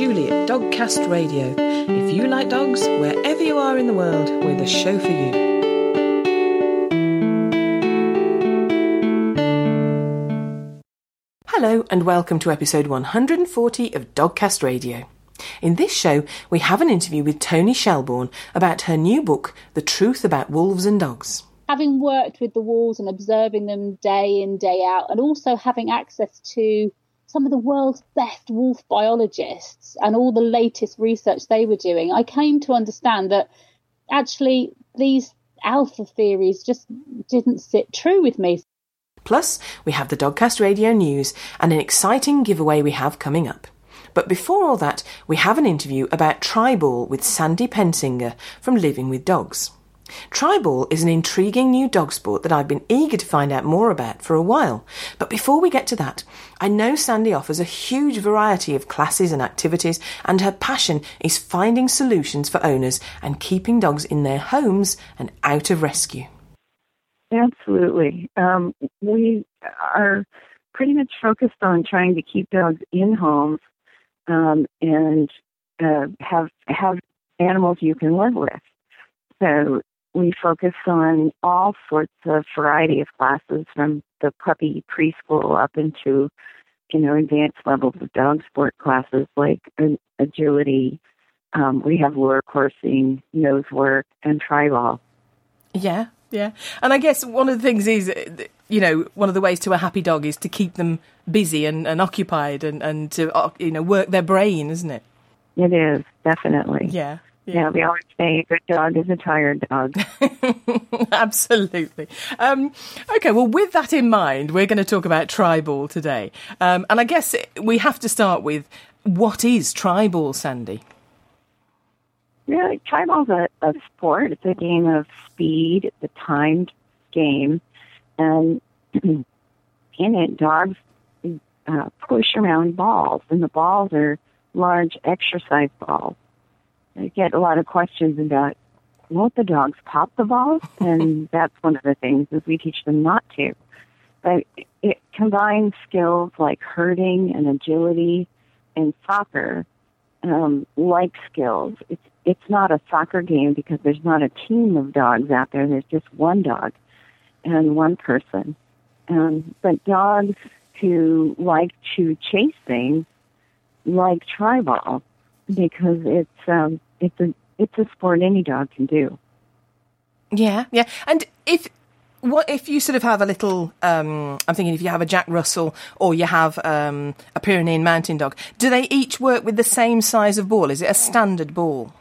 Julie at Dogcast Radio. If you like dogs, wherever you are in the world, we're the show for you. Hello, and welcome to episode 140 of Dogcast Radio. In this show, we have an interview with Toni Shelbourne about her new book, The Truth About Wolves and Dogs having worked with the wolves and observing them day in, day out, and also having access to some of the world's best wolf biologists and all the latest research they were doing, I came to understand that actually these alpha theories just didn't sit true with me. Plus, we have the Dogcast Radio News and an exciting giveaway we have coming up. But before all that, we have an interview about Treibball with Sandy Pensinger from Living with Dogs. Treibball is an intriguing new dog sport that I've been eager to find out more about for a while. But before we get to that, I know Sandy offers a huge variety of classes and activities, and her passion is finding solutions for owners and keeping dogs in their homes and out of rescue. Absolutely. Um, we are pretty much focused on trying to keep dogs in homes um, and uh, have have animals you can live with. So we focus on all sorts of variety of classes from the puppy preschool up into you know advanced levels of dog sport classes like agility um, we have lure coursing nose work and treibball. Yeah yeah. And i guess one of the things is you know one of the ways to a happy dog is to keep them busy and, and occupied and, and to uh, you know work their brain isn't it? It is definitely. Yeah yeah, we always say a good dog is a tired dog. Absolutely. Um, okay, well, with that in mind, we're going to talk about treibball today. Um, and I guess we have to start with what is treibball, Sandy? Yeah, treibball's a, a sport. It's a game of speed. It's a timed game. And in it, dogs uh, push around balls, and the balls are large exercise balls. I get a lot of questions about won't the dogs pop the balls? And that's one of the things is we teach them not to. But it combines skills like herding and agility and soccer, um, like skills. It's it's not a soccer game because there's not a team of dogs out there. There's just one dog and one person. Um, but dogs who like to chase things like treibball because it's um, it's a it's a sport any dog can do. Yeah, yeah. And if what if you sort of have a little? Um, I'm thinking if you have a Jack Russell or you have um, a Pyrenean Mountain Dog, do they each work with the same size of ball? Is it a standard ball?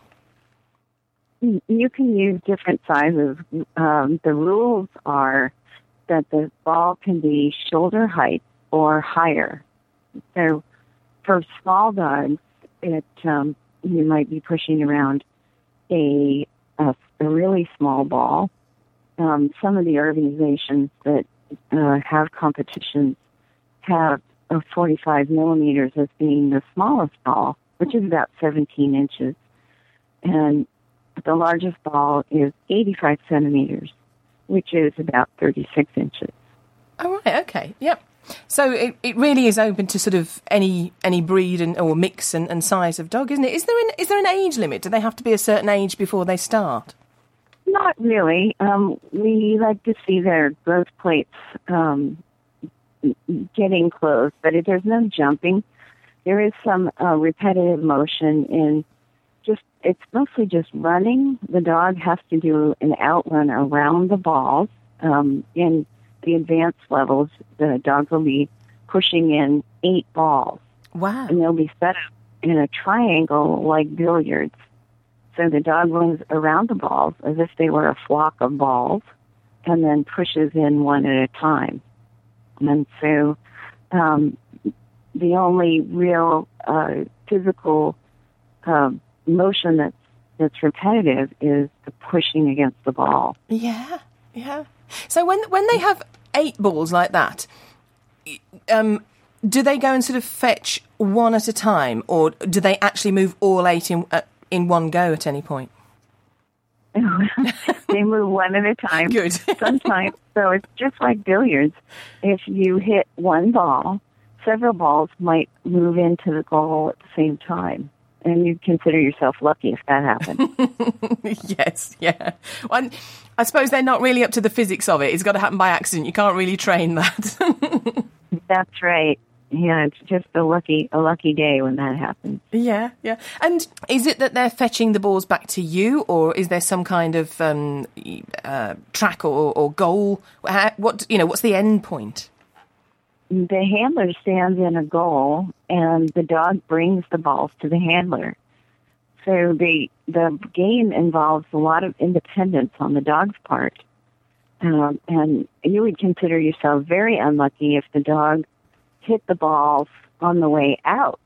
You can use different sizes. Um, the rules are that the ball can be shoulder height or higher. So for small dogs, it um, you might be pushing around a a, a really small ball. Um, some of the organizations that uh, have competitions have a 45 millimeters as being the smallest ball, which is about 17 inches, and the largest ball is 85 centimeters, which is about 36 inches. Oh right, okay, yep. So it, it really is open to sort of any any breed and or mix and, and size of dog, isn't it? Is there an is there an age limit? Do they have to be a certain age before they start? Not really. Um, we like to see their growth plates um, getting close, but if there's no jumping. There is some uh, repetitive motion in just it's mostly just running. The dog has to do an outrun around the balls um, in the advanced levels, the dogs will be pushing in eight balls. Wow. And they'll be set up in a triangle like billiards. So the dog runs around the balls as if they were a flock of balls and then pushes in one at a time. And so um, the only real uh, physical uh, motion that's that's repetitive is the pushing against the ball. Yeah, yeah. So when when they have eight balls like that, um, do they go and sort of fetch one at a time, or do they actually move all eight in uh, in one go at any point? they move one at a time. Good. Sometimes, so it's just like billiards. If you hit one ball, several balls might move into the goal at the same time. And you'd consider yourself lucky if that happened. yes, yeah. Well, I suppose they're not really up to the physics of it. It's got to happen by accident. You can't really train that. That's right. Yeah, it's just a lucky a lucky day when that happens. Yeah, yeah. And is it that they're fetching the balls back to you, or is there some kind of um, uh, track or, or goal? What you know? What's the end point? The handler stands in a goal, and the dog brings the balls to the handler. So the the game involves a lot of independence on the dog's part, um, and you would consider yourself very unlucky if the dog hit the balls on the way out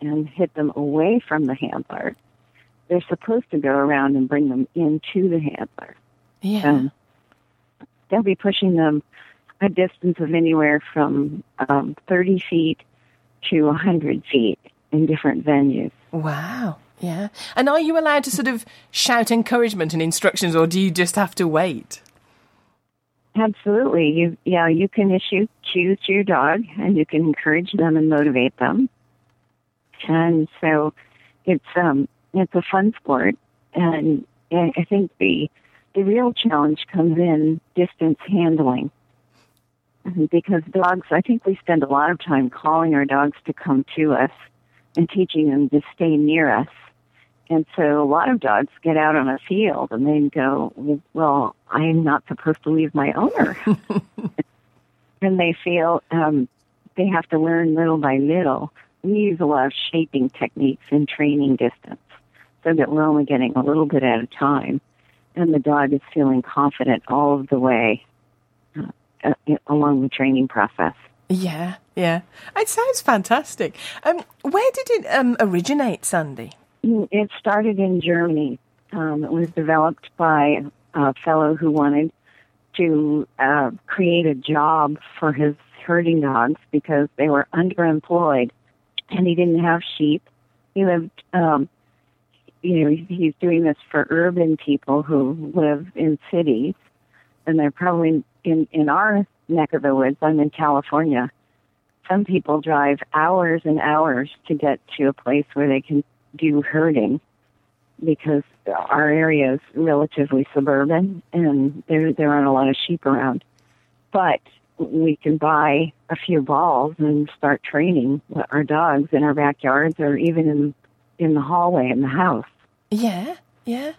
and hit them away from the handler. They're supposed to go around and bring them into the handler. Yeah. Um, they'll be pushing them a distance of anywhere from um, 30 feet to 100 feet in different venues. Wow. Yeah. And are you allowed to sort of shout encouragement and instructions, or do you just have to wait? Absolutely. You yeah, you can issue cues to your dog and you can encourage them and motivate them. And so it's um it's a fun sport and I think the the real challenge comes in distance handling. Because dogs, I think we spend a lot of time calling our dogs to come to us and teaching them to stay near us and so a lot of dogs get out on a field and they go, well, I'm not supposed to leave my owner. and they feel um, they have to learn little by little. We use a lot of shaping techniques in training distance so that we're only getting a little bit at a time. And the dog is feeling confident all of the way uh, along the training process. Yeah, yeah. It sounds fantastic. Um, where did it um, originate, Sandy? It started in Germany. Um, it was developed by a fellow who wanted to uh, create a job for his herding dogs because they were underemployed and he didn't have sheep. He lived, um, you know, he's doing this for urban people who live in cities and they're probably in, in our neck of the woods. I'm in California. Some people drive hours and hours to get to a place where they can do herding because our area is relatively suburban and there there aren't a lot of sheep around. But we can buy a few balls and start training our dogs in our backyards or even in in the hallway in the house. Yeah, yeah.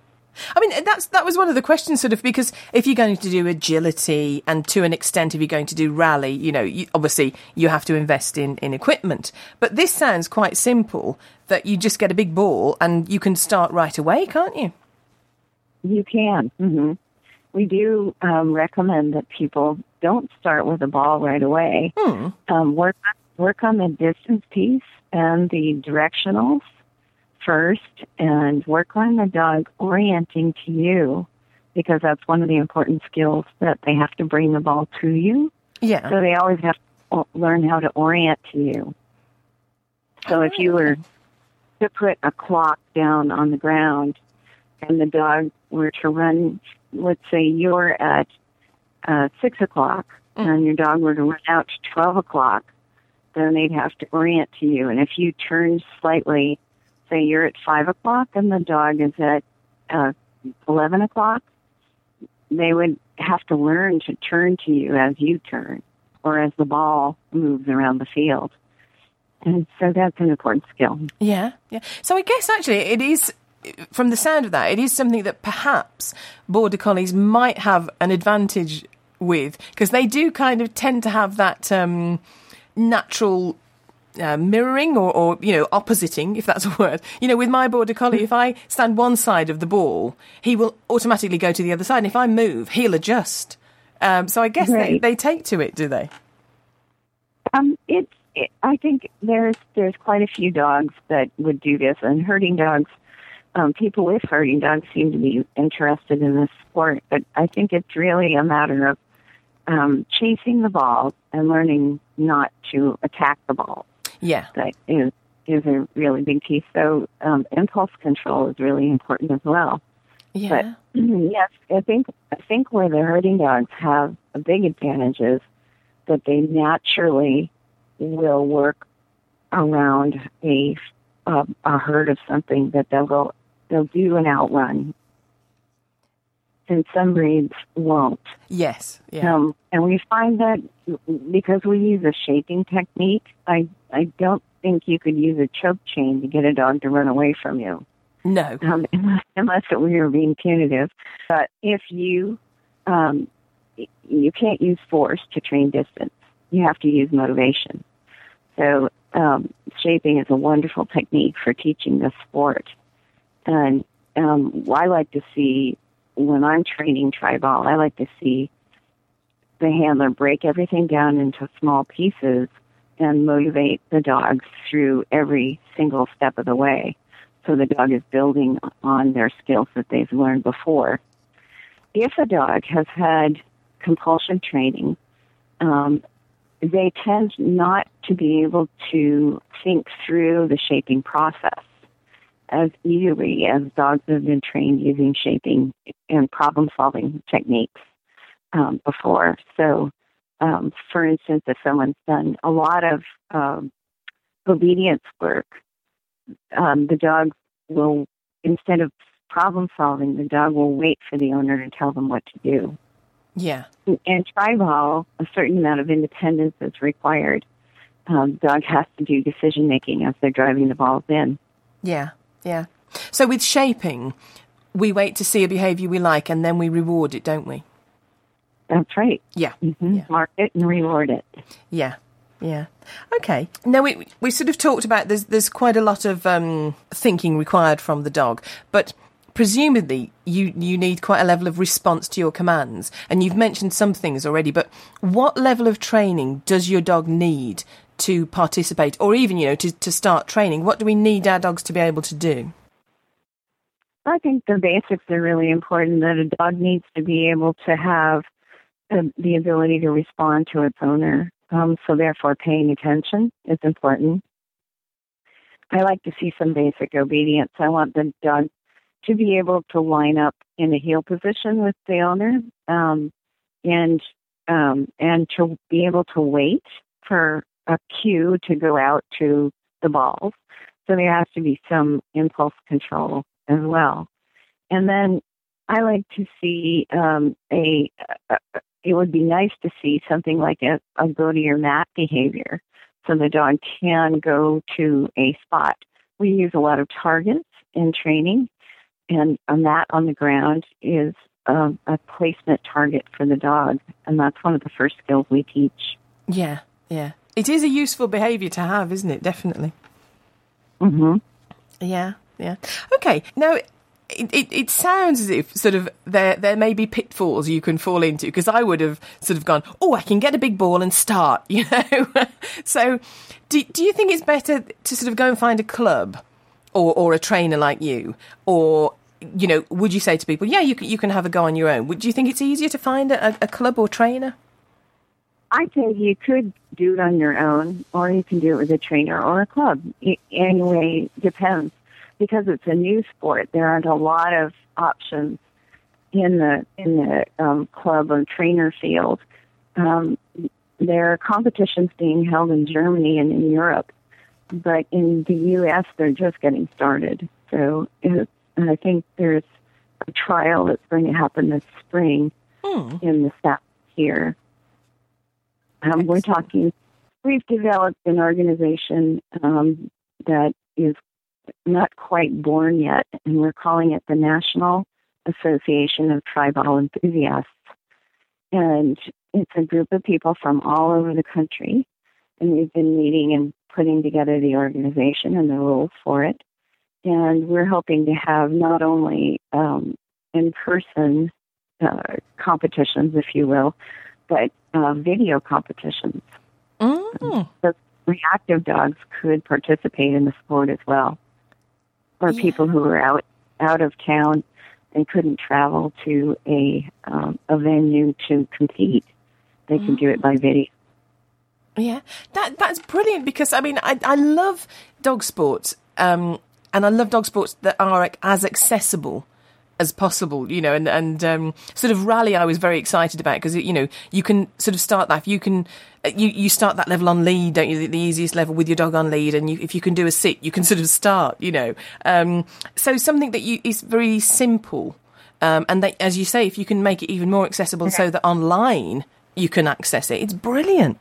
I mean, that's that was one of the questions, sort of, because if you're going to do agility, and to an extent, if you're going to do rally, you know, you, obviously you have to invest in in equipment. But this sounds quite simple that you just get a big ball and you can start right away, can't you? You can. Mm-hmm. We do um, recommend that people don't start with a ball right away. Hmm. Um, work work on the distance piece and the directionals first and work on the dog orienting to you because that's one of the important skills that they have to bring the ball to you. Yeah. So they always have to learn how to orient to you. So if you were to put a clock down on the ground and the dog were to run, let's say you're at uh, six o'clock mm. and your dog were to run out to 12 o'clock, then they'd have to orient to you. And if you turn slightly say you're at five o'clock and the dog is at uh, eleven o'clock, they would have to learn to turn to you as you turn or as the ball moves around the field. And so that's an important skill. Yeah, yeah. So I guess actually it is, from the sound of that, it is something that perhaps border collies might have an advantage with because they do kind of tend to have that um, natural uh, mirroring or, or, you know, oppositing, if that's a word. You know, with my border collie, if I stand one side of the ball, he will automatically go to the other side. And if I move, he'll adjust. Um, so I guess right. they, they take to it, do they? Um, it's. It, I think there's there's quite a few dogs that would do this, and herding dogs. Um, people with herding dogs seem to be interested in this sport, but I think it's really a matter of um, chasing the ball and learning not to attack the ball. Yeah. That is is a really big piece. So um, impulse control is really important as well. Yeah. But yes, I think I think where the herding dogs have a big advantage is that they naturally will work around a a, a herd of something that they'll go they'll do an outrun and some breeds won't. Yes. Yeah. Um, and we find that because we use a shaping technique, I I don't think you could use a choke chain to get a dog to run away from you. No. Um, unless, unless we were being punitive. But if you um, you can't use force to train distance, you have to use motivation. So um, shaping is a wonderful technique for teaching the sport. And um, I like to see when I'm training Treibball, I like to see the handler break everything down into small pieces and motivate the dogs through every single step of the way. So the dog is building on their skills that they've learned before. If a dog has had compulsion training, um, they tend not to be able to think through the shaping process as easily as dogs have been trained using shaping and problem solving techniques um, before. So, um, for instance, if someone's done a lot of um, obedience work, um, the dog will, instead of problem solving, the dog will wait for the owner to tell them what to do. Yeah. And Treibball, a certain amount of independence is required. Um, dog has to do decision making as they're driving the balls in. Yeah. Yeah. So with shaping, we wait to see a behaviour we like and then we reward it, don't we? That's right. Yeah. Mm-hmm. yeah. Mark it and reward it. Yeah. Yeah. Okay. Now we we sort of talked about there's there's quite a lot of um, thinking required from the dog, but presumably you you need quite a level of response to your commands, and you've mentioned some things already. But what level of training does your dog need to participate, or even you know to to start training? What do we need our dogs to be able to do? I think the basics are really important. That a dog needs to be able to have the, ability to respond to its owner. Um, so therefore, paying attention is important. I like to see some basic obedience. I want the dog to be able to line up in a heel position with the owner, um, and um, and to be able to wait for a cue to go out to the balls. So there has to be some impulse control as well. And then I like to see um, a, a, It would be nice to see something like a, a go to your mat behavior, so the dog can go to a spot. We use a lot of targets in training, and a mat on the ground is a, a placement target for the dog, and that's one of the first skills we teach. Yeah, yeah. It is a useful behaviour to have, isn't it? Definitely. Mm-hmm. Yeah, yeah. Okay, now it, it, it, sounds as if sort of there there may be pitfalls you can fall into because I would have sort of gone, oh, I can get a big ball and start, you know. so, do do you think it's better to sort of go and find a club or or a trainer like you, or you know, would you say to people, yeah, you can you can have a go on your own? Would do you think it's easier to find a, a club or trainer? I think you could do it on your own, or you can do it with a trainer or a club. Anyway, depends. Because it's a new sport, there aren't a lot of options in the in the um, club or trainer field. Um, there are competitions being held in Germany and in Europe, but in the U.S. they're just getting started. So, it, and I think there's a trial that's going to happen this spring hmm. in the South here um, we're talking, we've developed an organization um, that is not quite born yet, and we're calling it the National Association of Treibball Enthusiasts. And it's a group of people from all over the country, and we've been meeting and putting together the organization and the rules for it. And we're hoping to have not only um, in person uh, competitions, if you will, but uh, video competitions. Mm. So reactive dogs could participate in the sport as well, or yeah. people who are out out of town and couldn't travel to a um, a venue to compete. They mm. can do it by video. Yeah, that that's brilliant because I mean I I love dog sports, um, and I love dog sports that are as accessible as possible, you know, and and um, sort of rally. I was very excited about because you know you can sort of start that. If you can, uh, you you start that level on lead, don't you? The, the easiest level with your dog on lead, and you, if you can do a sit, you can sort of start, you know. Um, so something that you is very simple, um, and that, as you say, if you can make it even more accessible, okay. so that online you can access it, it's brilliant.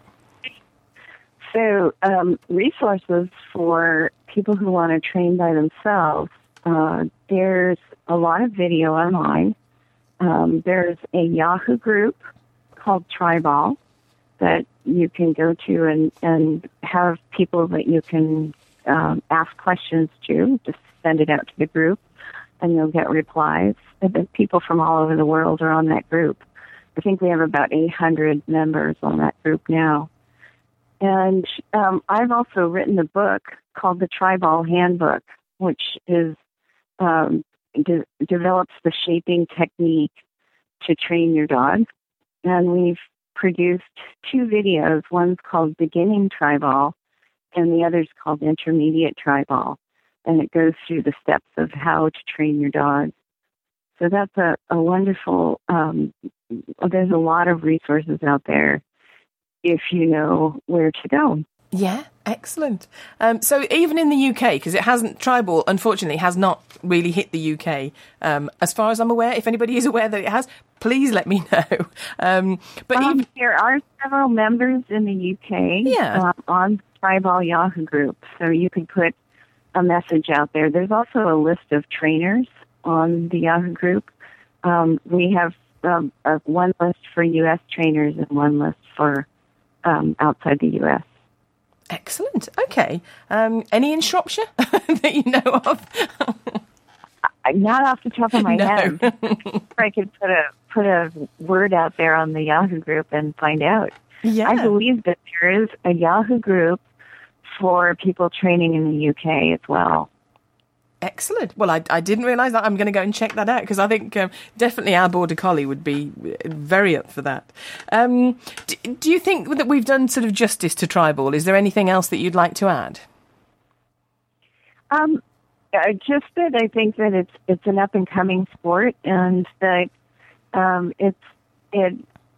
So um, resources for people who want to train by themselves. Uh, there's a lot of video online. Um, there's a Yahoo group called Treibball that you can go to and, and have people that you can um, ask questions to. Just send it out to the group and you'll get replies. And people from all over the world are on that group. I think we have about 800 members on that group now. And um, I've also written a book called the Treibball Handbook, which is um, de- develops the shaping technique to train your dog. And we've produced two videos. One's called Beginning Treibball, and the other's called Intermediate Treibball. And it goes through the steps of how to train your dog. So that's a, a wonderful, um, there's a lot of resources out there if you know where to go. Yeah, excellent. Um, so even in the UK, because it hasn't, treibball, unfortunately has not really hit the UK. Um, as far as I'm aware, if anybody is aware that it has, please let me know. Um, but um, even, there are several members in the UK yeah. uh, on Treibball Yahoo group, so you can put a message out there. There's also a list of trainers on the Yahoo group. Um, we have a, one list for U.S. trainers and one list for outside the U.S. Excellent. Okay. Um, any in Shropshire that you know of? Not off the top of my no. head. I could put a put a word out there on the Yahoo group and find out. Yeah. I believe that there is a Yahoo group for people training in the UK as well. Excellent. Well, I, I didn't realise that. I'm going to go and check that out because I think um, definitely our border collie would be very up for that. Um, do, do, you think that we've done sort of justice to Treibball? Is there anything else that you'd like to add? Um, uh, just that I think that it's it's an up and coming sport, and that um, it's it.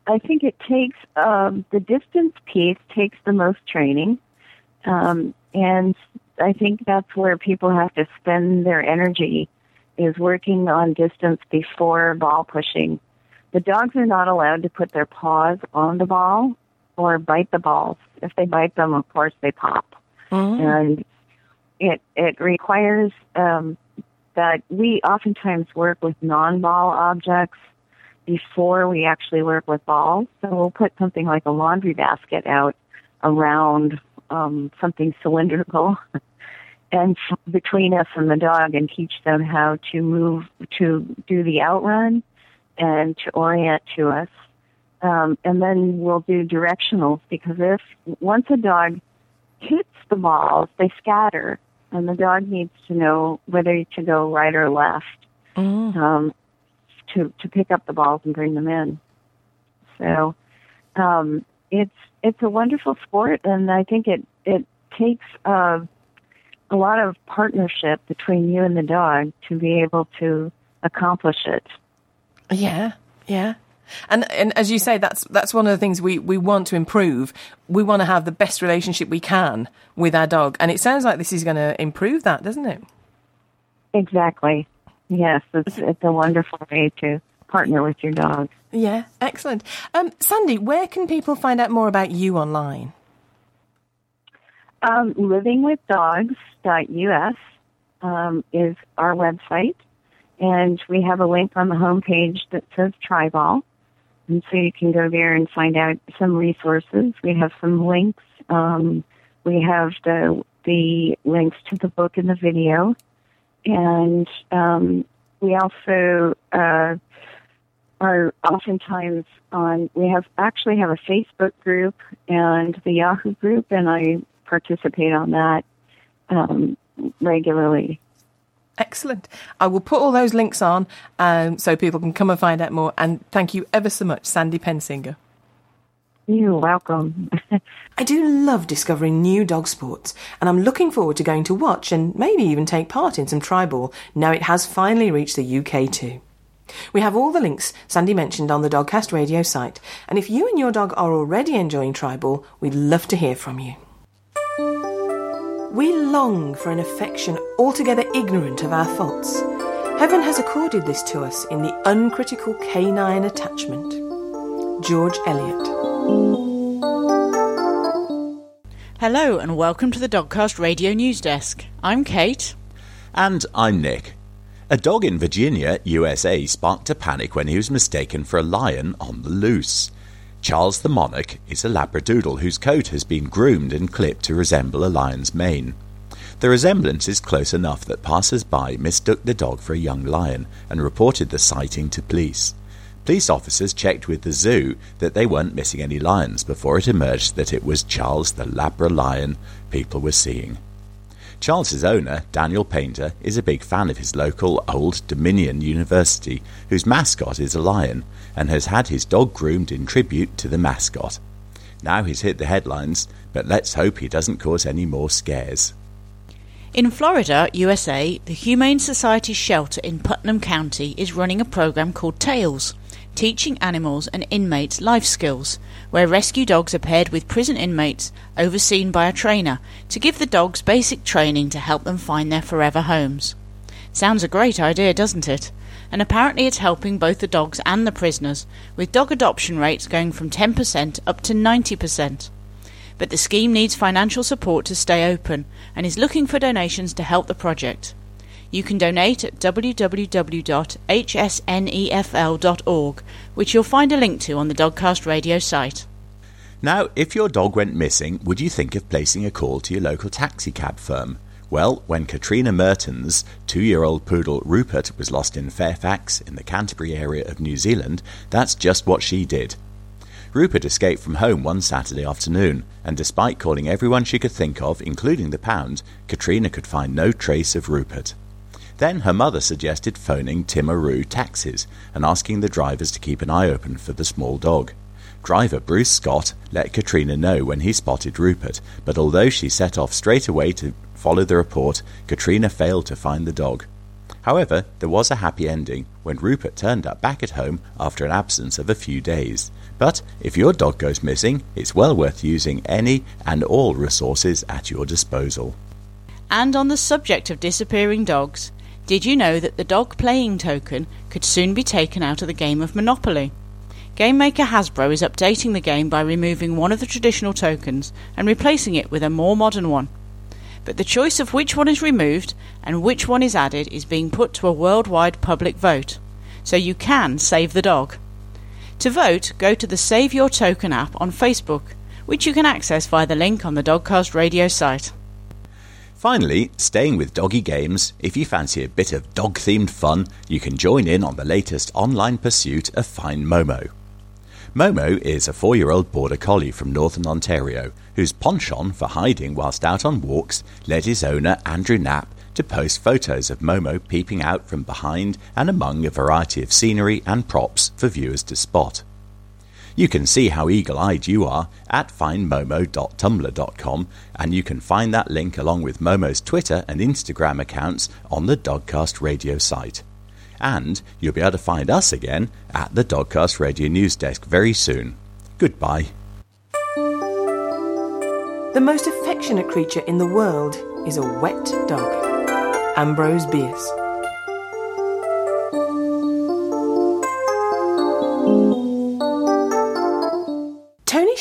I think it takes um, the distance piece takes the most training, um, and I think that's where people have to spend their energy is working on distance before ball pushing. The dogs are not allowed to put their paws on the ball or bite the balls. If they bite them, of course, they pop. Mm-hmm. And it it requires um, that we oftentimes work with non-ball objects before we actually work with balls. So we'll put something like a laundry basket out around um, something cylindrical and between us and the dog and teach them how to move to do the outrun and to orient to us. Um, and then we'll do directionals because if once a dog hits the balls, they scatter, and the dog needs to know whether to go right or left mm. um, to to pick up the balls and bring them in. So um, it's it's a wonderful sport, and I think it it takes uh, a lot of partnership between you and the dog to be able to accomplish it. Yeah, yeah. And and as you say, that's that's one of the things we, we want to improve. We want to have the best relationship we can with our dog, and it sounds like this is going to improve that, doesn't it? Exactly. Yes, it's it's a wonderful way to partner with your dog. Yeah, excellent. Um, Sandy, where can people find out more about you online? Um, livingwithdogs.us um, is our website, and we have a link on the homepage that says Treibball, and so you can go there and find out some resources. We have some links. Um, we have the the links to the book and the video, and um, we also uh, are oftentimes on. We have actually have a Facebook group and the Yahoo group, and I participate on that um, regularly. Excellent. I will put all those links on um, so people can come and find out more. And thank you ever so much, Sandy Pensinger. You're welcome. I do love discovering new dog sports, and I'm looking forward to going to watch and maybe even take part in some treibball now it has finally reached the UK too. We have all the links Sandy mentioned on the Dogcast Radio site, and if you and your dog are already enjoying treibball, we'd love to hear from you. We long for an affection altogether ignorant of our faults. Heaven has accorded this to us in the uncritical canine attachment. George Eliot. Hello and welcome to the Dogcast Radio News Desk. I'm Kate. And I'm Nick. A dog in Virginia, USA, sparked a panic when he was mistaken for a lion on the loose. Charles the Monarch is a Labradoodle whose coat has been groomed and clipped to resemble a lion's mane. The resemblance is close enough that passers by mistook the dog for a young lion and reported the sighting to police. Police officers checked with the zoo that they weren't missing any lions before it emerged that it was Charles the Labra lion people were seeing. Charles's owner, Daniel Painter, is a big fan of his local Old Dominion University, whose mascot is a lion, and has had his dog groomed in tribute to the mascot. Now he's hit the headlines, but let's hope he doesn't cause any more scares. In Florida, USA, the Humane Society shelter in Putnam County is running a program called Tails teaching animals and inmates life skills, where rescue dogs are paired with prison inmates overseen by a trainer to give the dogs basic training to help them find their forever homes. Sounds a great idea, doesn't it? And apparently it's helping both the dogs and the prisoners, with dog adoption rates going from 10% up to 90%. But the scheme needs financial support to stay open and is looking for donations to help the project. You can donate at www.hsnefl.org, which you'll find a link to on the Dogcast Radio site. Now, if your dog went missing, would you think of placing a call to your local taxi cab firm? Well, when Katrina Merton's two year old poodle Rupert was lost in Fairfax, in the Canterbury area of New Zealand, that's just what she did. Rupert escaped from home one Saturday afternoon, and despite calling everyone she could think of, including the pound, Katrina could find no trace of Rupert. Then her mother suggested phoning Timaru taxis and asking the drivers to keep an eye open for the small dog. Driver Bruce Scott let Katrina know when he spotted Rupert, but although she set off straight away to follow the report, Katrina failed to find the dog. However, there was a happy ending when Rupert turned up back at home after an absence of a few days. But if your dog goes missing, it's well worth using any and all resources at your disposal. And on the subject of disappearing dogs, did you know that the dog playing token could soon be taken out of the game of Monopoly? Game maker Hasbro is updating the game by removing one of the traditional tokens and replacing it with a more modern one. But the choice of which one is removed and which one is added is being put to a worldwide public vote, so you can save the dog. To vote, go to the Save Your Token app on Facebook, which you can access via the link on the Dogcast Radio site. Finally, staying with doggy games, if you fancy a bit of dog themed fun, you can join in on the latest online pursuit of Find Momo. Momo is a four year old border collie from northern Ontario whose penchant for hiding whilst out on walks led his owner, Andrew Knapp, to post photos of Momo peeping out from behind and among a variety of scenery and props for viewers to spot. You can see how eagle eyed you are at findmomo.tumblr.com, and you can find that link along with Momo's Twitter and Instagram accounts on the Dogcast Radio site. And you'll be able to find us again at the Dogcast Radio News Desk very soon. Goodbye. The most affectionate creature in the world is a wet dog. Ambrose Bierce.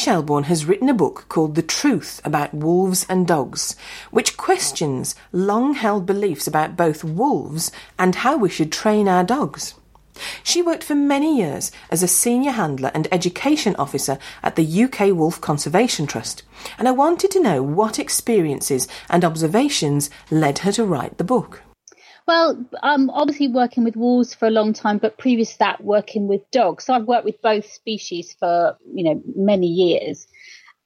Shelbourne has written a book called The Truth About Wolves and Dogs, which questions long held beliefs about both wolves and how we should train our dogs. She worked for many years as a senior handler and education officer at the UK Wolf Conservation Trust, and I wanted to know what experiences and observations led her to write the book. Well, I'm obviously working with wolves for a long time, but previous to that, working with dogs. So I've worked with both species for you know many years,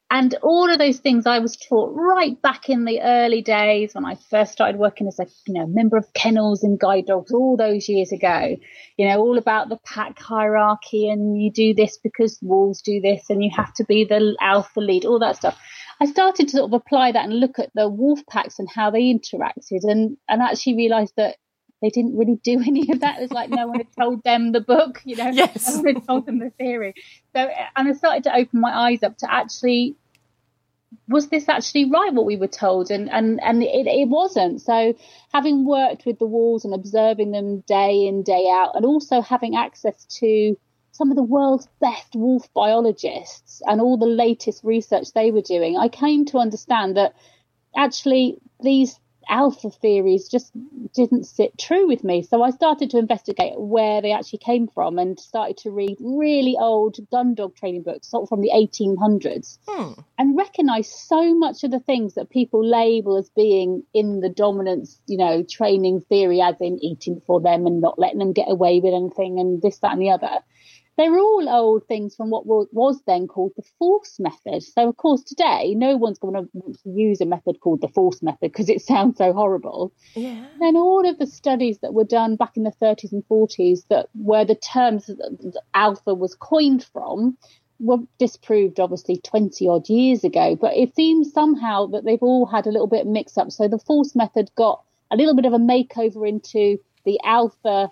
and all of those things I was taught right back in the early days when I first started working as a you know member of kennels and guide dogs all those years ago. You know, all about the pack hierarchy and you do this because wolves do this and you have to be the alpha lead, all that stuff. I started to sort of apply that and look at the wolf packs and how they interacted and, and actually realized that they didn't really do any of that. It was like no one had told them the book, you know, yes. no one had told them the theory. So, and I started to open my eyes up to actually, was this actually right what we were told? And and and it, it wasn't. So, having worked with the wolves and observing them day in day out, and also having access to some of the world's best wolf biologists and all the latest research they were doing, I came to understand that actually these alpha theories just didn't sit true with me. So I started to investigate where they actually came from and started to read really old gun dog training books, sort of from the 1800s, hmm. and recognize so much of the things that people label as being in the dominance, you know, training theory, as in eating for them and not letting them get away with anything and this, that, and the other they're all old things from what was then called the force method. So, of course, today no one's going to want to use a method called the force method because it sounds so horrible. Yeah. Then all of the studies that were done back in the 30s and 40s that were the terms that alpha was coined from were disproved obviously 20 odd years ago. But it seems somehow that they've all had a little bit mix up. So the force method got a little bit of a makeover into the alpha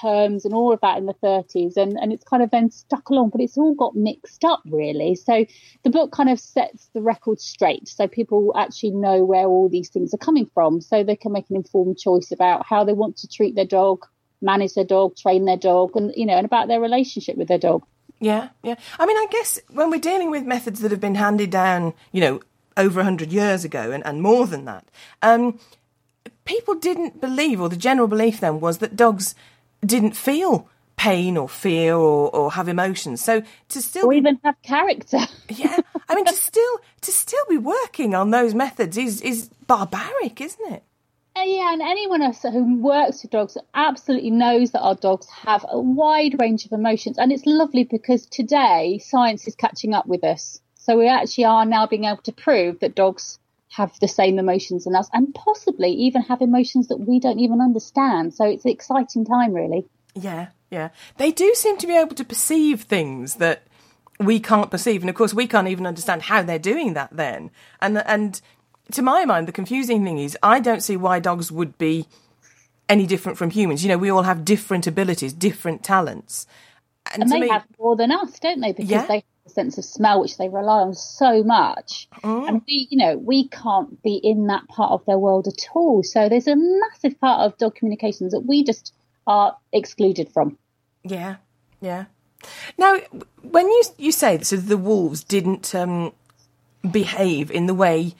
terms and all of that in the 30s and, and it's kind of then stuck along but it's all got mixed up really. So the book kind of sets the record straight so people actually know where all these things are coming from so they can make an informed choice about how they want to treat their dog manage their dog train their dog and you know and about their relationship with their dog. Yeah yeah. I mean i guess when we're dealing with methods that have been handed down you know over 100 years ago and, and more than that um, people didn't believe or the general belief then was that dogs didn't feel pain or fear or, or have emotions. So to still or even have character. yeah, I mean to still to still be working on those methods is is barbaric, isn't it? Uh, yeah, and anyone else who works with dogs absolutely knows that our dogs have a wide range of emotions, and it's lovely because today science is catching up with us. So we actually are now being able to prove that dogs have the same emotions as us and possibly even have emotions that we don't even understand. So it's an exciting time, really. Yeah, yeah. They do seem to be able to perceive things that we can't perceive. And of course, we can't even understand how they're doing that then. And, and to my mind, the confusing thing is I don't see why dogs would be any different from humans. You know, we all have different abilities, different talents. And, and they me, have more than us, don't they? Because yeah. they sense of smell, which they rely on so much. Mm. And we, you know, we can't be in that part of their world at all. So there's a massive part of dog communications that we just are excluded from. Yeah, yeah. Now, when you you say so, the wolves didn't um, behave in the way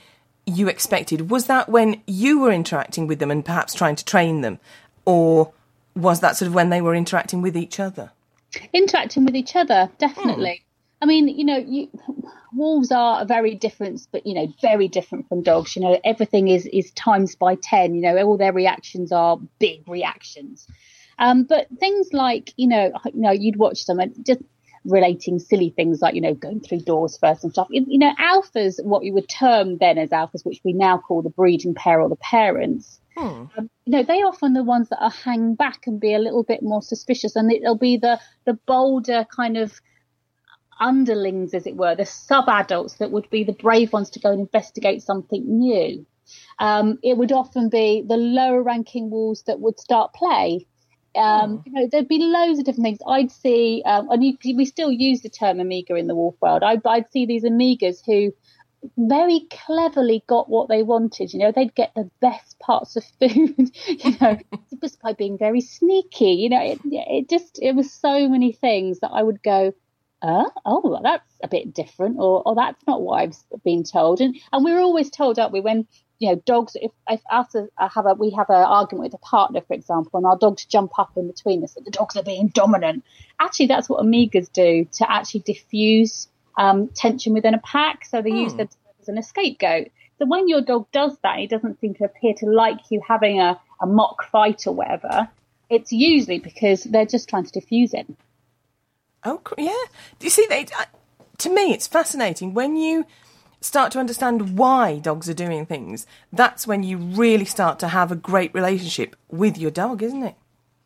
you expected. Was that when you were interacting with them and perhaps trying to train them, or was that sort of when they were interacting with each other? Interacting with each other, definitely. I mean, you know, you, wolves are very different, but you know, very different from dogs. You know, everything is is times by ten. You know, all their reactions are big reactions. Um, but things like, you know, you know, you'd watch them and just relating silly things like, you know, going through doors first and stuff. You know, alphas, what we would term then as alphas, which we now call the breeding pair or the parents. Hmm. Um, you know, they often the ones that are hang back and be a little bit more suspicious, and it'll be the the bolder kind of underlings, as it were, the sub adults that would be the brave ones to go and investigate something new. Um, it would often be the lower ranking wolves that would start play. Um, hmm. you know, there'd be loads of different things. I'd see, um, and you, we still use the term omega in the wolf world. I, I'd see these omegas who very cleverly got what they wanted. You know, they'd get the best parts of food, you know, just by being very sneaky. You know, it, it just, it was so many things that I would go, uh, oh, that's a bit different, or oh, that's not what I've been told. And and we're always told, aren't we, when you know dogs, if, if after I have a we have an argument with a partner, for example, and our dogs jump up in between us, that the dogs are being dominant. Actually, that's what omegas do to actually diffuse um, tension within a pack. So they use hmm. them as an scapegoat. So when your dog does that, he doesn't seem to appear to like you having a, a mock fight or whatever. It's usually because they're just trying to diffuse it. Oh, yeah. Do you see, they, uh, to me, it's fascinating when you start to understand why dogs are doing things, that's when you really start to have a great relationship with your dog, isn't it?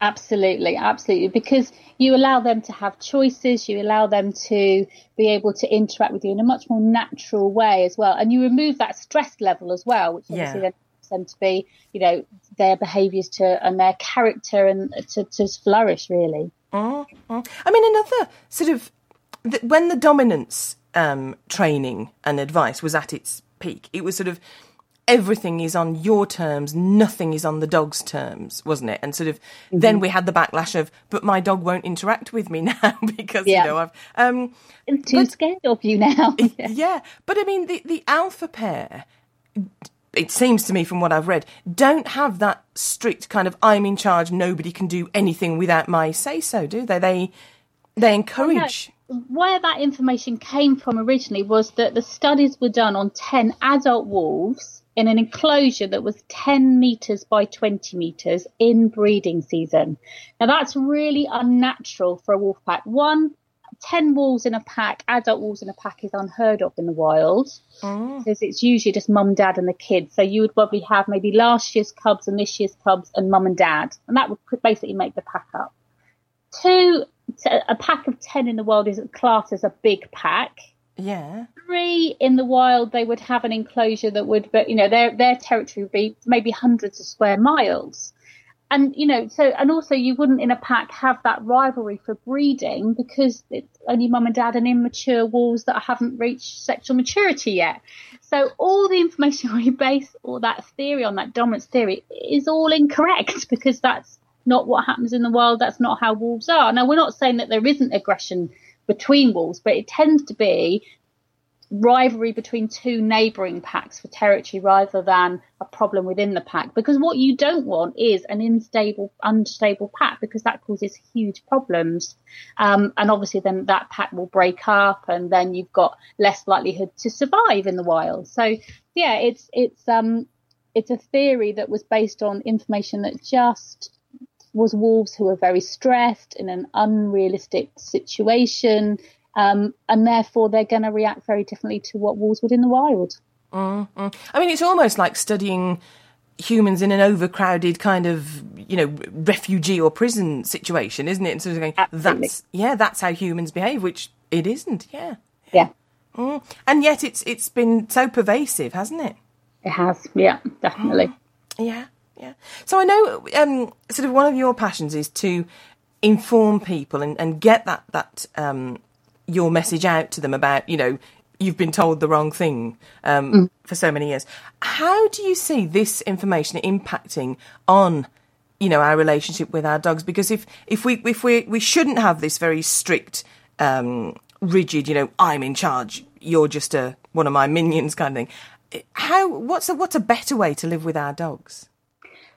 Absolutely, absolutely. Because you allow them to have choices, you allow them to be able to interact with you in a much more natural way as well. And you remove that stress level as well, which obviously yeah. then them to be, you know, their behaviours to and their character and to, to flourish really. Mm-hmm. I mean, another sort of when the dominance um, training and advice was at its peak, it was sort of everything is on your terms, nothing is on the dog's terms, wasn't it? And sort of mm-hmm. then we had the backlash of, but my dog won't interact with me now because yeah. you know I've um, I'm too but, scared of you now. yeah. yeah, but I mean the the alpha pair. It seems to me, from what I've read, don't have that strict kind of "I'm in charge, nobody can do anything without my say so," do they? They they encourage. Where that information came from originally was that the studies were done on 10 adult wolves in an enclosure that was 10 metres by 20 metres in breeding season. Now, that's really unnatural for a wolf pack. One, 10 wolves in a pack, adult wolves in a pack, is unheard of in the wild oh. because it's usually just mum, dad, and the kids. So you would probably have maybe last year's cubs and this year's cubs and mum and dad, and that would basically make the pack up. Two, a pack of 10 in the wild is classed as a big pack. Yeah. Three in the wild, they would have an enclosure that would, but you know, their their territory would be maybe hundreds of square miles, and you know, so and also you wouldn't in a pack have that rivalry for breeding because it's only mum and dad and immature wolves that haven't reached sexual maturity yet. So all the information we base all that theory on that dominance theory is all incorrect because that's not what happens in the wild. That's not how wolves are. Now we're not saying that there isn't aggression between wolves, but it tends to be rivalry between two neighbouring packs for territory rather than a problem within the pack. Because what you don't want is an unstable, unstable pack because that causes huge problems. Um, and obviously, then that pack will break up, and then you've got less likelihood to survive in the wild. So, yeah, it's it's um it's a theory that was based on information that just was wolves who were very stressed in an unrealistic situation, um, and therefore they're going to react very differently to what wolves would in the wild. Mm-hmm. I mean, it's almost like studying humans in an overcrowded kind of you know refugee or prison situation, isn't it? And sort of going, Absolutely. that's yeah, that's how humans behave, which it isn't. Yeah, yeah. Mm. And yet it's it's been so pervasive, hasn't it? It has, yeah, definitely. Mm. Yeah. Yeah. So I know um, sort of one of your passions is to inform people and, and get that that um, your message out to them about you know you've been told the wrong thing um, mm. for so many years. How do you see this information impacting on you know our relationship with our dogs? Because if if we if we we shouldn't have this very strict, um, rigid, you know, I'm in charge, you're just a one of my minions kind of thing. How what's a what's a better way to live with our dogs?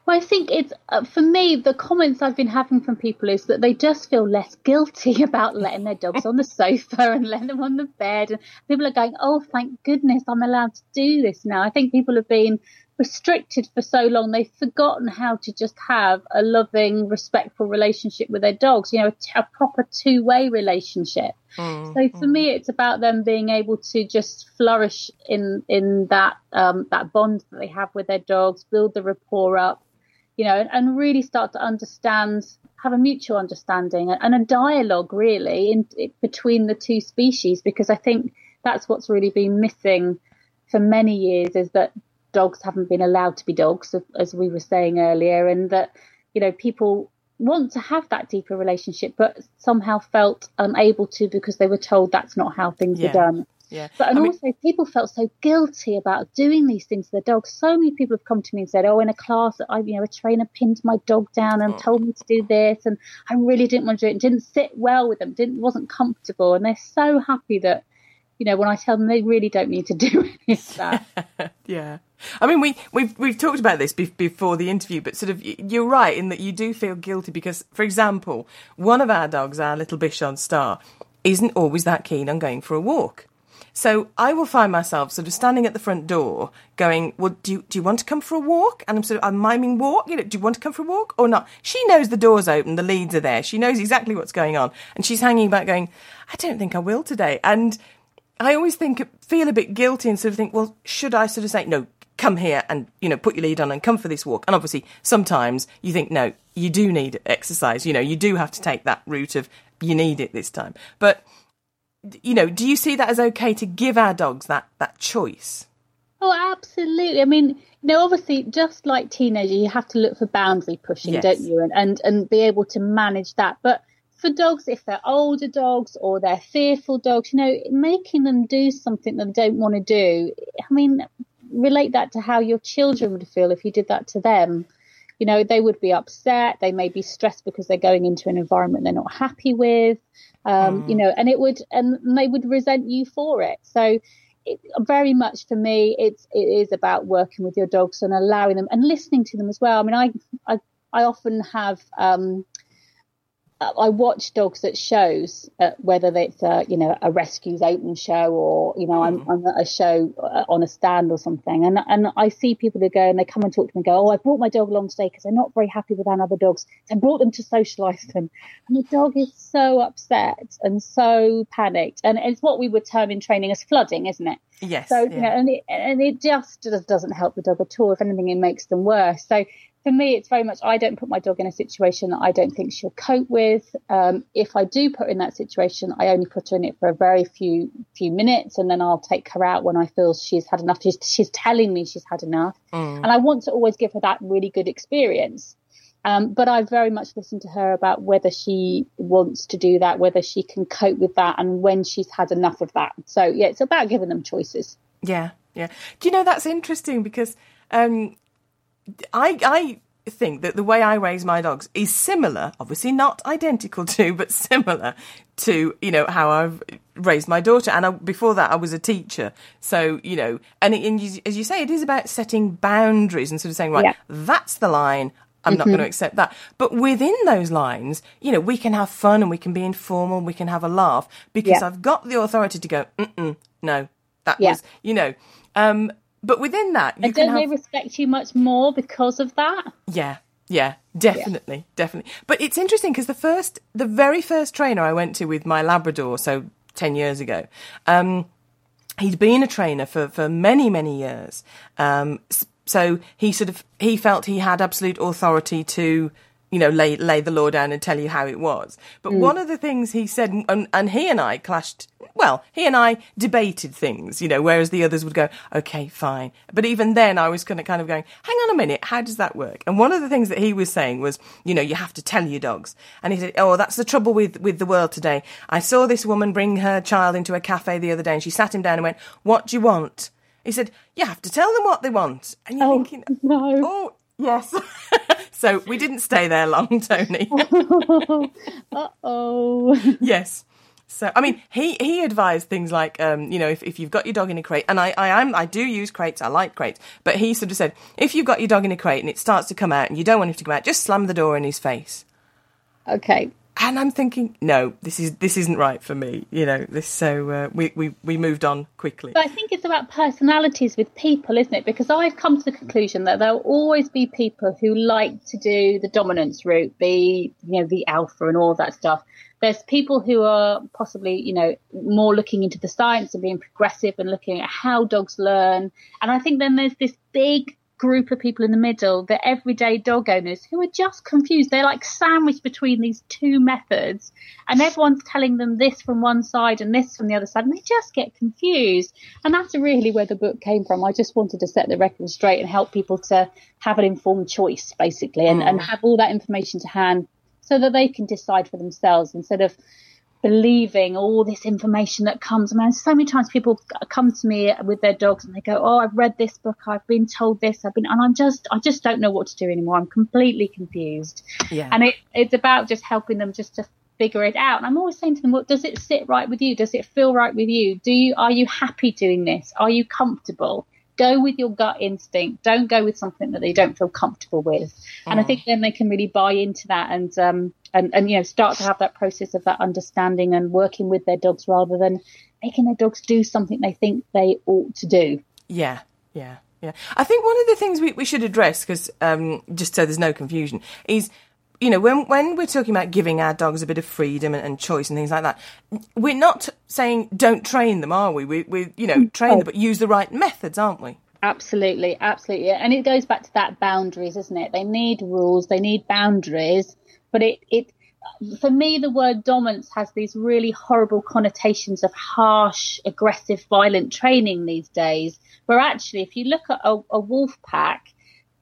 Well, I think it's uh, for me. The comments I've been having from people is that they just feel less guilty about letting their dogs on the sofa and letting them on the bed, and people are going, "Oh, thank goodness, I'm allowed to do this now." I think people have been restricted for so long they've forgotten how to just have a loving, respectful relationship with their dogs. You know, a, a proper two-way relationship. Mm, so for mm. me, it's about them being able to just flourish in in that um, that bond that they have with their dogs, build the rapport up you know, and, and really start to understand, have a mutual understanding and, and a dialogue really in, in, between the two species, because I think that's what's really been missing for many years is that dogs haven't been allowed to be dogs, as we were saying earlier, and that, you know, people want to have that deeper relationship, but somehow felt unable to because they were told that's not how things yeah. are done. Yeah. But and I also people felt so guilty about doing these things to their dogs. So many people have come to me and said, "Oh, in a class, I you know a trainer pinned my dog down and oh. told me to do this, and I really didn't want to do it. It didn't sit well with them. Didn't wasn't comfortable, and they're so happy that." You know, when I tell them they really don't need to do any of that. yeah. I mean, we, we've we've talked about this be- before the interview, but sort of you're right in that you do feel guilty because, for example, one of our dogs, our little Bichon Star, isn't always that keen on going for a walk. So I will find myself sort of standing at the front door going, well, do you, do you want to come for a walk? And I'm sort of, I'm miming walk, you know, do you want to come for a walk or not? She knows the door's open, the leads are there. She knows exactly what's going on. And she's hanging back going, I don't think I will today. And I always think feel a bit guilty and sort of think, well, should I sort of say no? Come here and you know put your lead on and come for this walk. And obviously, sometimes you think no, you do need exercise. You know, you do have to take that route of you need it this time. But you know, do you see that as okay to give our dogs that that choice? Oh, absolutely. I mean, you know, obviously, just like teenager, you have to look for boundary pushing, Yes. don't you? And, and and be able to manage that. But for dogs, if they're older dogs or they're fearful dogs, you know, making them do something that they don't want to do. I mean, relate that to how your children would feel if you did that to them. You know, they would be upset. They may be stressed because they're going into an environment they're not happy with. Um, You know, and it would, and they would resent you for it. So, it, very much for me, it's it is about working with your dogs and allowing them and listening to them as well. I mean, I I, I often have um, I watch dogs at shows, uh, whether it's a, you know a rescues open show or you know I'm, I'm at a show uh, on a stand or something, and and I see people who go and they come and talk to me and go, oh, I brought my dog along today because they're not very happy with other dogs. So I brought them to socialise them, and the dog is so upset and so panicked, and it's what we would term in training as flooding, isn't it? Yes. So yeah. you know, and it, and it just just doesn't help the dog at all. If anything, it makes them worse. So for me, it's very much I don't put my dog in a situation that I don't think she'll cope with. Um, if I do put her in that situation, I only put her in it for a very few few minutes, and then I'll take her out when I feel she's had enough. She's, she's telling me she's had enough, and I want to always give her that really good experience. Um, but I very much listen to her about whether she wants to do that, whether she can cope with that, and when she's had enough of that. So yeah, it's about giving them choices. Yeah, yeah. Do you know that's interesting because um, I I think that the way I raise my dogs is similar, obviously not identical to, but similar to you know how I've raised my daughter. And I, before that, I was a teacher, so you know, and, it, and you, as you say, it is about setting boundaries and sort of saying, right, Yeah. that's the line. I'm not going to accept that. But within those lines, you know, we can have fun and we can be informal, we can have a laugh because Yeah. I've got the authority to go, Mm-mm, no, that Yeah. was, you know. Um, but within that, you And can don't have, they respect you much more because of that? yeah, yeah, definitely, definitely. But it's interesting because the first, the very first trainer I went to with my Labrador, so ten years ago, um, he'd been a trainer for for many many years. Um, so he sort of he felt he had absolute authority to. You know, lay lay the law down and tell you how it was. But hmm. one of the things he said, and, and he and I clashed. Well, he and I debated things, you know, whereas the others would go, okay, fine. But even then, I was kind of kind of going, hang on a minute, how does that work? And one of the things that he was saying was, you know, you have to tell your dogs. And he said, oh, that's the trouble with with the world today. I saw this woman bring her child into a cafe the other day, and she sat him down and went, "What do you want?" He said, "You have to tell them what they want." And you're Oh, thinking, no. oh, yes." so we didn't stay there long, Toni. Uh oh. yes. So I mean, he he advised things like, um, you know, if, if you've got your dog in a crate, and I I am I do use crates, I like crates, but he sort of said, if you've got your dog in a crate and it starts to come out and you don't want him to come out, just slam the door in his face. Okay. And I'm thinking, no, this is this isn't right for me. You know, this. So uh, we we we moved on quickly. But I think it's about personalities with people, isn't it? Because I've come to the conclusion that there'll always be people who like to do the dominance route, be you know the alpha and all that stuff. There's people who are possibly you know more looking into the science and being progressive and looking at how dogs learn. And I think then there's this big group of people in the middle, the everyday dog owners who are just confused. They're like sandwiched between these two methods, and everyone's telling them this from one side and this from the other side, and they just get confused. And that's really where the book came from. I just wanted to set the record straight and help people to have an informed choice, basically, and, and mm. have all that information to hand so that they can decide for themselves instead of believing all this information that comes. I mean, so many times people come to me with their dogs and they go, "Oh, I've read this book. I've been told this. I've been," and I'm just, I just don't know what to do anymore. I'm completely confused. Yeah. And it, it's about just helping them just to figure it out. And I'm always saying to them, "Well, does it sit right with you? Does it feel right with you? Do you, are you happy doing this? Are you comfortable?" Go with your gut instinct. Don't go with something that they don't feel comfortable with. And I think then they can really buy into that and um and, and you know start to have that process of that understanding and working with their dogs rather than making their dogs do something they think they ought to do. Yeah, yeah, yeah. I think one of the things we, we should address, because um, just so there's no confusion, is you know, when when we're talking about giving our dogs a bit of freedom and, and choice and things like that, we're not saying don't train them, are we? We, we you know, train them, but use the right methods, aren't we? Absolutely, absolutely. And it goes back to that boundaries, isn't it? They need rules, they need boundaries, but it, it for me, the word dominance has these really horrible connotations of harsh, aggressive, violent training these days. Where actually, if you look at a, a wolf pack,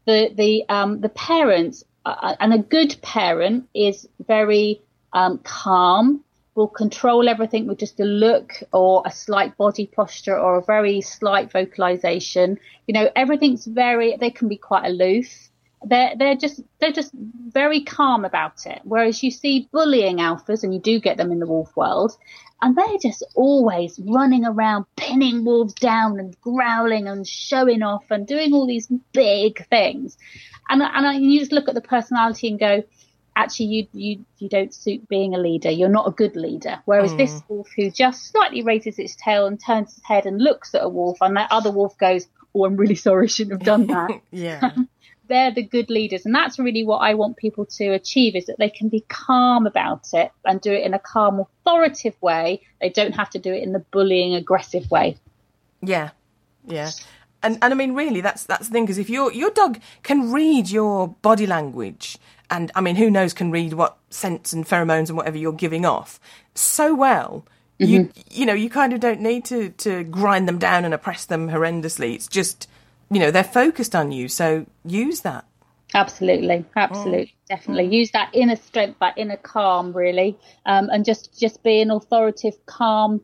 the the um, the parents uh, uh, and a good parent is very um, calm, will control everything with just a look or a slight body posture or a very slight vocalization. You know, everything's very. They can be quite aloof they're they're just they're just very calm about it. Whereas you see bullying alphas, and you do get them in the wolf world, and they're just always running around, pinning wolves down and growling and showing off and doing all these big things. And and I, you just look at the personality and go, actually, you you you don't suit being a leader. You're not a good leader. Whereas mm. this wolf, who just slightly raises its tail and turns its head and looks at a wolf, and that other wolf goes, "Oh, I'm really sorry, I shouldn't have done that." yeah. they're the good leaders. And that's really what I want people to achieve is that they can be calm about it and do it in a calm, authoritative way. They don't have to do it in the bullying, aggressive way. Yeah. Yeah. And, and I mean, really, that's that's the thing because if your your dog can read your body language, and I mean, who knows, can read what scents and pheromones and whatever you're giving off so well, mm-hmm. you you know, you kind of don't need to to grind them down and oppress them horrendously. It's just you know they're focused on you so use that. Absolutely. Absolutely. Oh. definitely. Use that inner strength that inner calm really. Um, and just just be an authoritative calm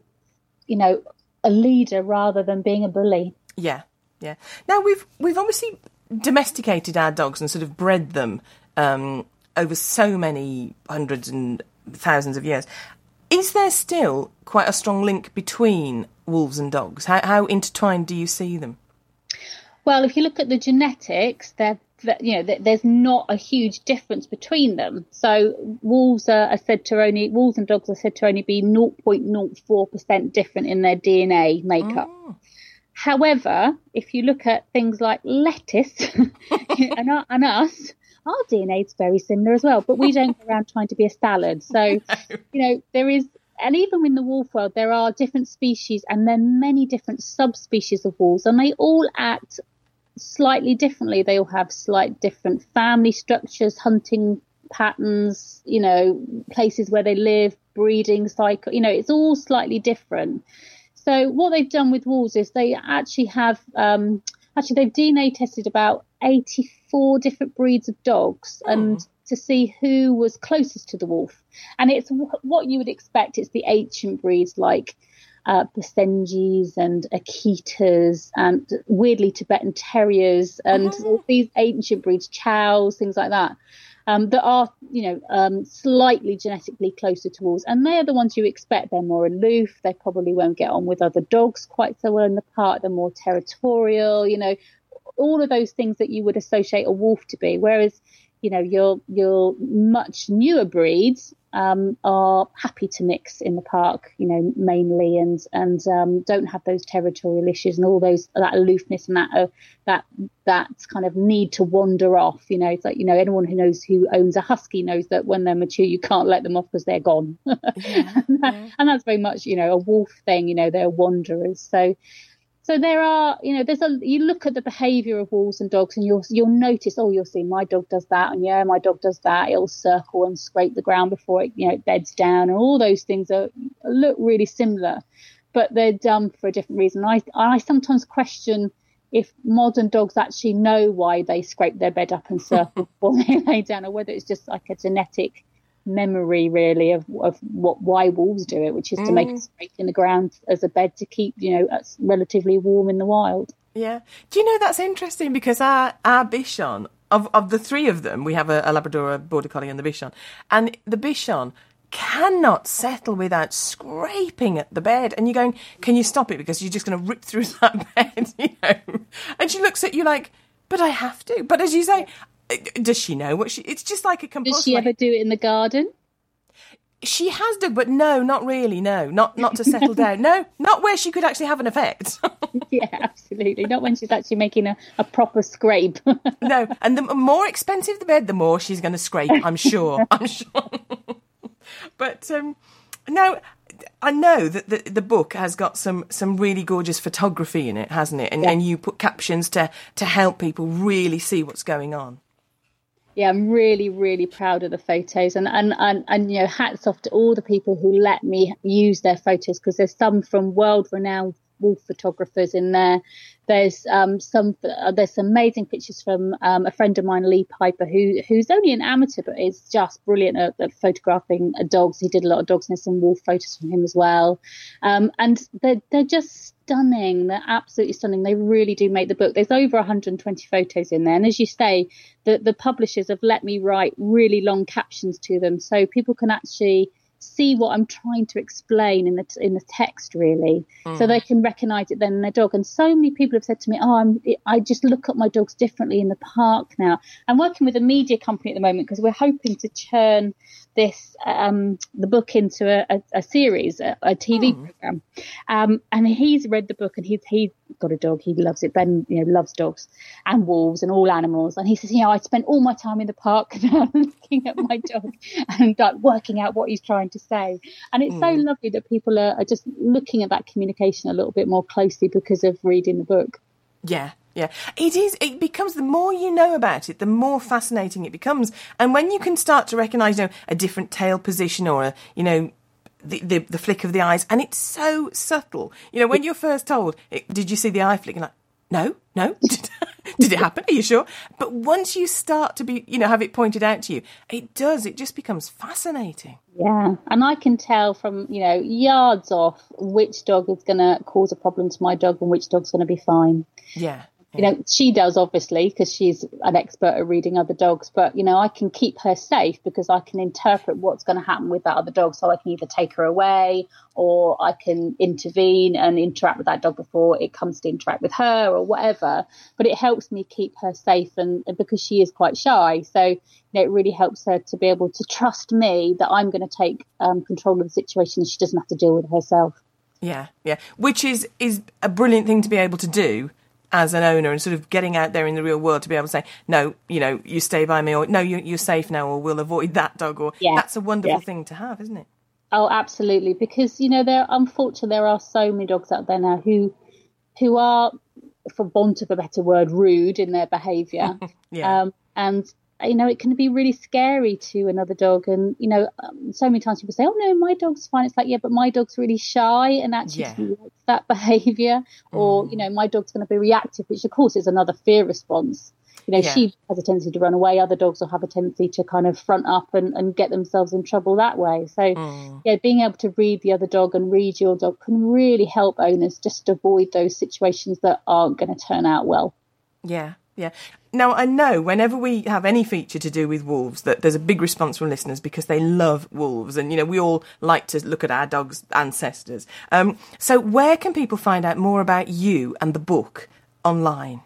you know a leader rather than being a bully. Yeah. Yeah. Now we've we've obviously domesticated our dogs and sort of bred them um, over so many hundreds and thousands of years. Is there still quite a strong link between wolves and dogs? How, how intertwined do you see them well, if you look at the genetics, they're you know, there's not a huge difference between them. So wolves are, are, said to only wolves and dogs are said to only be 0.04 percent different in their DNA makeup. Oh. However, if you look at things like lettuce and, and, us, our DNA is very similar as well. But we don't go around trying to be a salad. So, you know, there is and even in the wolf world, there are different species and there are many different subspecies of wolves, and they all act slightly differently. They all have slight different family structures, hunting patterns, you know, places where they live, breeding cycle, you know, it's all slightly different. So what they've done with wolves is they actually have, um, actually they've DNA tested about 84 different breeds of dogs oh. and to see who was closest to the wolf. And it's what you would expect. It's the ancient breeds like uh, Basenjis and Akitas and weirdly Tibetan Terriers and mm-hmm. all these ancient breeds, Chows, things like that. Um, that are, you know, um, slightly genetically closer to wolves, and they're the ones you expect. They're more aloof. They probably won't get on with other dogs quite so well in the park. They're more territorial. You know, all of those things that you would associate a wolf to be. Whereas, you know, your your much newer breeds um, are happy to mix in the park, you know, mainly, and and um, don't have those territorial issues and all those that aloofness and that uh, that that kind of need to wander off. You know, it's like you know anyone who knows who owns a husky knows that when they're mature, you can't let them off because they're gone. yeah, yeah. and that's very much you know a wolf thing. You know, they're wanderers. So so there are, you know, there's a, you look at the behavior of wolves and dogs and you'll, you'll notice, oh, you'll see my dog does that. And yeah, my dog does that. It'll circle and scrape the ground before it, you know, it beds down and all those things are, look really similar, but they're done for a different reason. I, I sometimes question if modern dogs actually know why they scrape their bed up and circle before they lay down or whether it's just like a genetic memory really of, of what why wolves do it, which is to make mm. a scrape in the ground as a bed to keep you know relatively warm in the wild. Yeah, do you know that's interesting because our our Bichon of of the three of them, we have a, a Labrador, a Border Collie, and the Bichon, and the Bichon cannot settle without scraping at the bed. And you're going, can you stop it because you're just going to rip through that bed, you know? And she looks at you like, but I have to. But as you say, does she know what she? It's just like a compulsion. Does she ever do it in the garden? She has dug, but no, not really. No, not not to settle down. No, not where she could actually have an effect. yeah, absolutely. Not when she's actually making a, a proper scrape. no, and the more expensive the bed, the more she's going to scrape. I'm sure. I'm sure. but um, no, I know that the, the book has got some, some really gorgeous photography in it, hasn't it? And, yeah. and you put captions to, to help people really see what's going on yeah, I'm really, really proud of the photos, and and and, and you know, hats off to all the people who let me use their photos because there's some from world-renowned wolf photographers in there. There's um, some uh, there's some amazing pictures from um, a friend of mine, Lee Piper, who who's only an amateur but is just brilliant at, at photographing dogs. He did a lot of dogs and some wolf photos from him as well, um, and they're they're just stunning. They're absolutely stunning. They really do make the book. There's over 120 photos in there. And as you say, the, the publishers have let me write really long captions to them so people can actually see what I'm trying to explain in the in the text really, mm. so they can recognise it then in their dog. And so many people have said to me, "Oh, I'm I just look at my dogs differently in the park now." I'm working with a media company at the moment because we're hoping to churn this um, the book into a, a, a series, a, a TV oh. program. Um, and he's read the book and he's he's got a dog. He loves it. Ben, you know, loves dogs and wolves and all animals. And he says, you know, I spent all my time in the park looking at my dog and like working out what he's trying to say. And it's mm. so lovely that people are, are just looking at that communication a little bit more closely because of reading the book. Yeah, yeah, it is. It becomes the more you know about it, the more fascinating it becomes. And when you can start to recognise, you know, a different tail position or a, you know, the, the, the flick of the eyes, and it's so subtle. You know, when you're first told, did you see the eye flick? And like, no, no. Did it happen? Are you sure? But once you start to be, you know, have it pointed out to you, it does. It just becomes fascinating. Yeah, and I can tell from you know yards off which dog is going to cause a problem to my dog and which dog's going to be fine. Yeah, you know, she does obviously because she's an expert at reading other dogs, but you know, I can keep her safe because I can interpret what's going to happen with that other dog. So I can either take her away or I can intervene and interact with that dog before it comes to interact with her or whatever. But it helps me keep her safe and, and because she is quite shy. So, you know, it really helps her to be able to trust me that I'm going to take um, control of the situation and she doesn't have to deal with it herself. Yeah, yeah. Which is is a brilliant thing to be able to do as an owner and sort of getting out there in the real world to be able to say, no, you know, you stay by me, or no, you, are safe now, or we'll avoid that dog, or yeah. that's a wonderful yeah. thing to have, isn't it? Oh, absolutely, because you know, there unfortunately there are so many dogs out there now who who are, for want of a better word, rude in their behaviour. yeah. Um, and you know, it can be really scary to another dog. And, you know, um, so many times people say, oh, no, my dog's fine. It's like, yeah, but my dog's really shy and actually yeah. That behavior. Mm. Or, you know, my dog's going to be reactive, which of course is another fear response. You know, yeah. she has a tendency to run away. Other dogs will have a tendency to kind of front up and, and get themselves in trouble that way. So, mm. yeah, being able to read the other dog and read your dog can really help owners just avoid those situations that aren't going to turn out well. Yeah, yeah. Now, I know whenever we have any feature to do with wolves that there's a big response from listeners because they love wolves. And, you know, we all like to look at our dog's ancestors. Um, so, where can people find out more about you and the book online?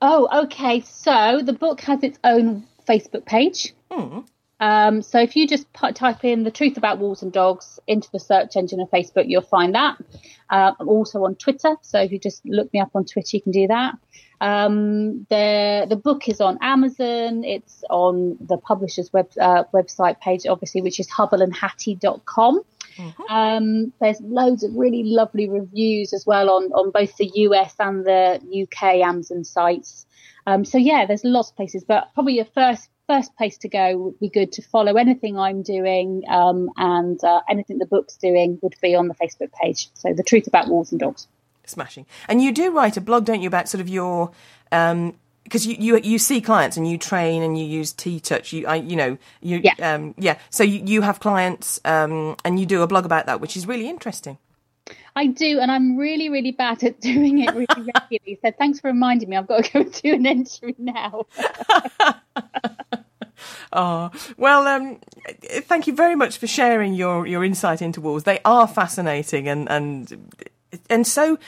Oh, okay. So, the book has its own Facebook page. Hmm. Um, so if you just type in the truth about wolves and dogs into the search engine of Facebook, you'll find that. Uh, I'm also on Twitter. So if you just look me up on Twitter, you can do that. Um, the the book is on Amazon. It's on the publisher's web uh, website page, obviously, which is hubbleandhattie.com. Mm-hmm. Um, there's loads of really lovely reviews as well on, on both the US and the UK Amazon sites. Um, so yeah, there's lots of places, but probably your first first place to go would be good to follow anything I'm doing um, and uh, anything the book's doing would be on the Facebook page. So the truth about wolves and dogs smashing. And you do write a blog, don't you, about sort of your um, because you, you you see clients and you train and you use TTouch. You I, you know you yeah um, yeah. So you, you have clients um, and you do a blog about that, which is really interesting. I do, and I'm really really bad at doing it really regularly. So thanks for reminding me. I've got to go do an entry now. Oh, well, um, thank you very much for sharing your, your insight into wolves. They are fascinating and, and and so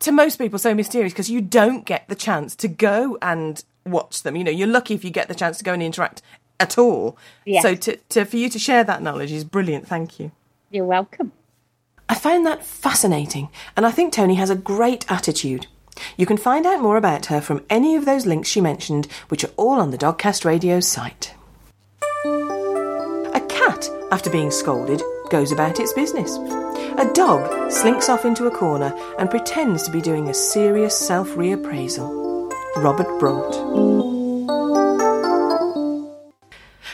to most people so mysterious because you don't get the chance to go and watch them. You know, you're lucky if you get the chance to go and interact at all. Yes. So to, to for you to share that knowledge is brilliant. Thank you. You're welcome. I found that fascinating, and I think Toni has a great attitude. You can find out more about her from any of those links she mentioned, which are all on the Dogcast Radio site. Cat, after being scolded, goes about its business. A dog slinks off into a corner and pretends to be doing a serious self reappraisal. Robert Brault.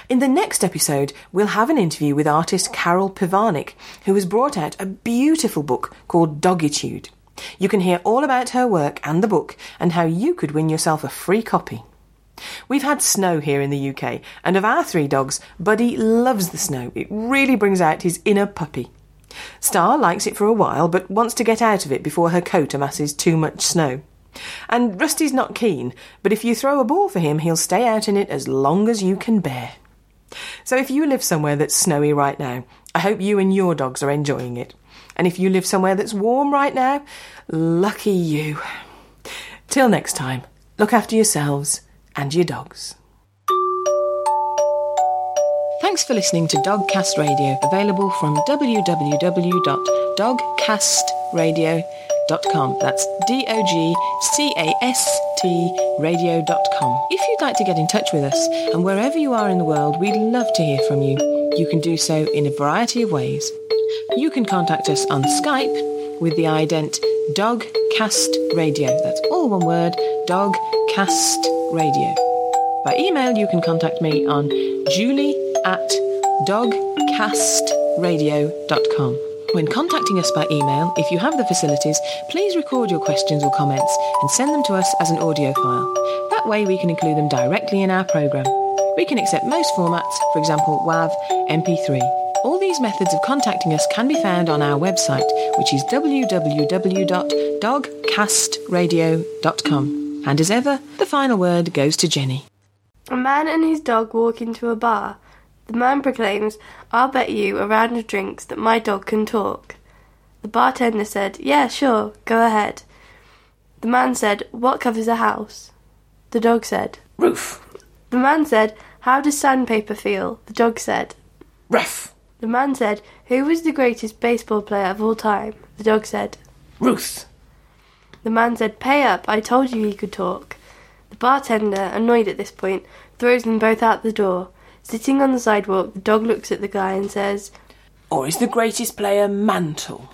In the next episode, we'll have an interview with artist Carol Pivarnik, who has brought out a beautiful book called Dogitude. You can hear all about her work and the book and how you could win yourself a free copy. We've had snow here in the UK, and of our three dogs, Buddy loves the snow. It really brings out his inner puppy. Star likes it for a while, but wants to get out of it before her coat amasses too much snow. And Rusty's not keen, but if you throw a ball for him, he'll stay out in it as long as you can bear. So if you live somewhere that's snowy right now, I hope you and your dogs are enjoying it. And if you live somewhere that's warm right now, lucky you. Till next time, look after yourselves and your dogs. Thanks for listening to Dogcast Radio, available from www.dogcastradio.com. That's D O G C A S T radio.com. If you'd like to get in touch with us, and wherever you are in the world, we'd love to hear from you. You can do so in a variety of ways. You can contact us on Skype with the ident Dogcast Radio. That's all one word, Dogcast Radio. By email, you can contact me on julie at dogcastradio.com. When contacting us by email, if you have the facilities, please record your questions or comments and send them to us as an audio file. That way we can include them directly in our programme. We can accept most formats, for example WAV, MP3. All these methods of contacting us can be found on our website, which is www.dogcastradio.com. And as ever, the final word goes to Jenny. A man and his dog walk into a bar. The man proclaims, I'll bet you a round of drinks that my dog can talk. The bartender said, Yeah, sure, go ahead. The man said, What covers a house? The dog said, Roof. The man said, How does sandpaper feel? The dog said, Rough. The man said, Who was the greatest baseball player of all time? The dog said, Ruth. The man said, Pay up, I told you he could talk. The bartender, annoyed at this point, throws them both out the door. Sitting on the sidewalk, the dog looks at the guy and says, Or is the greatest player Mantle?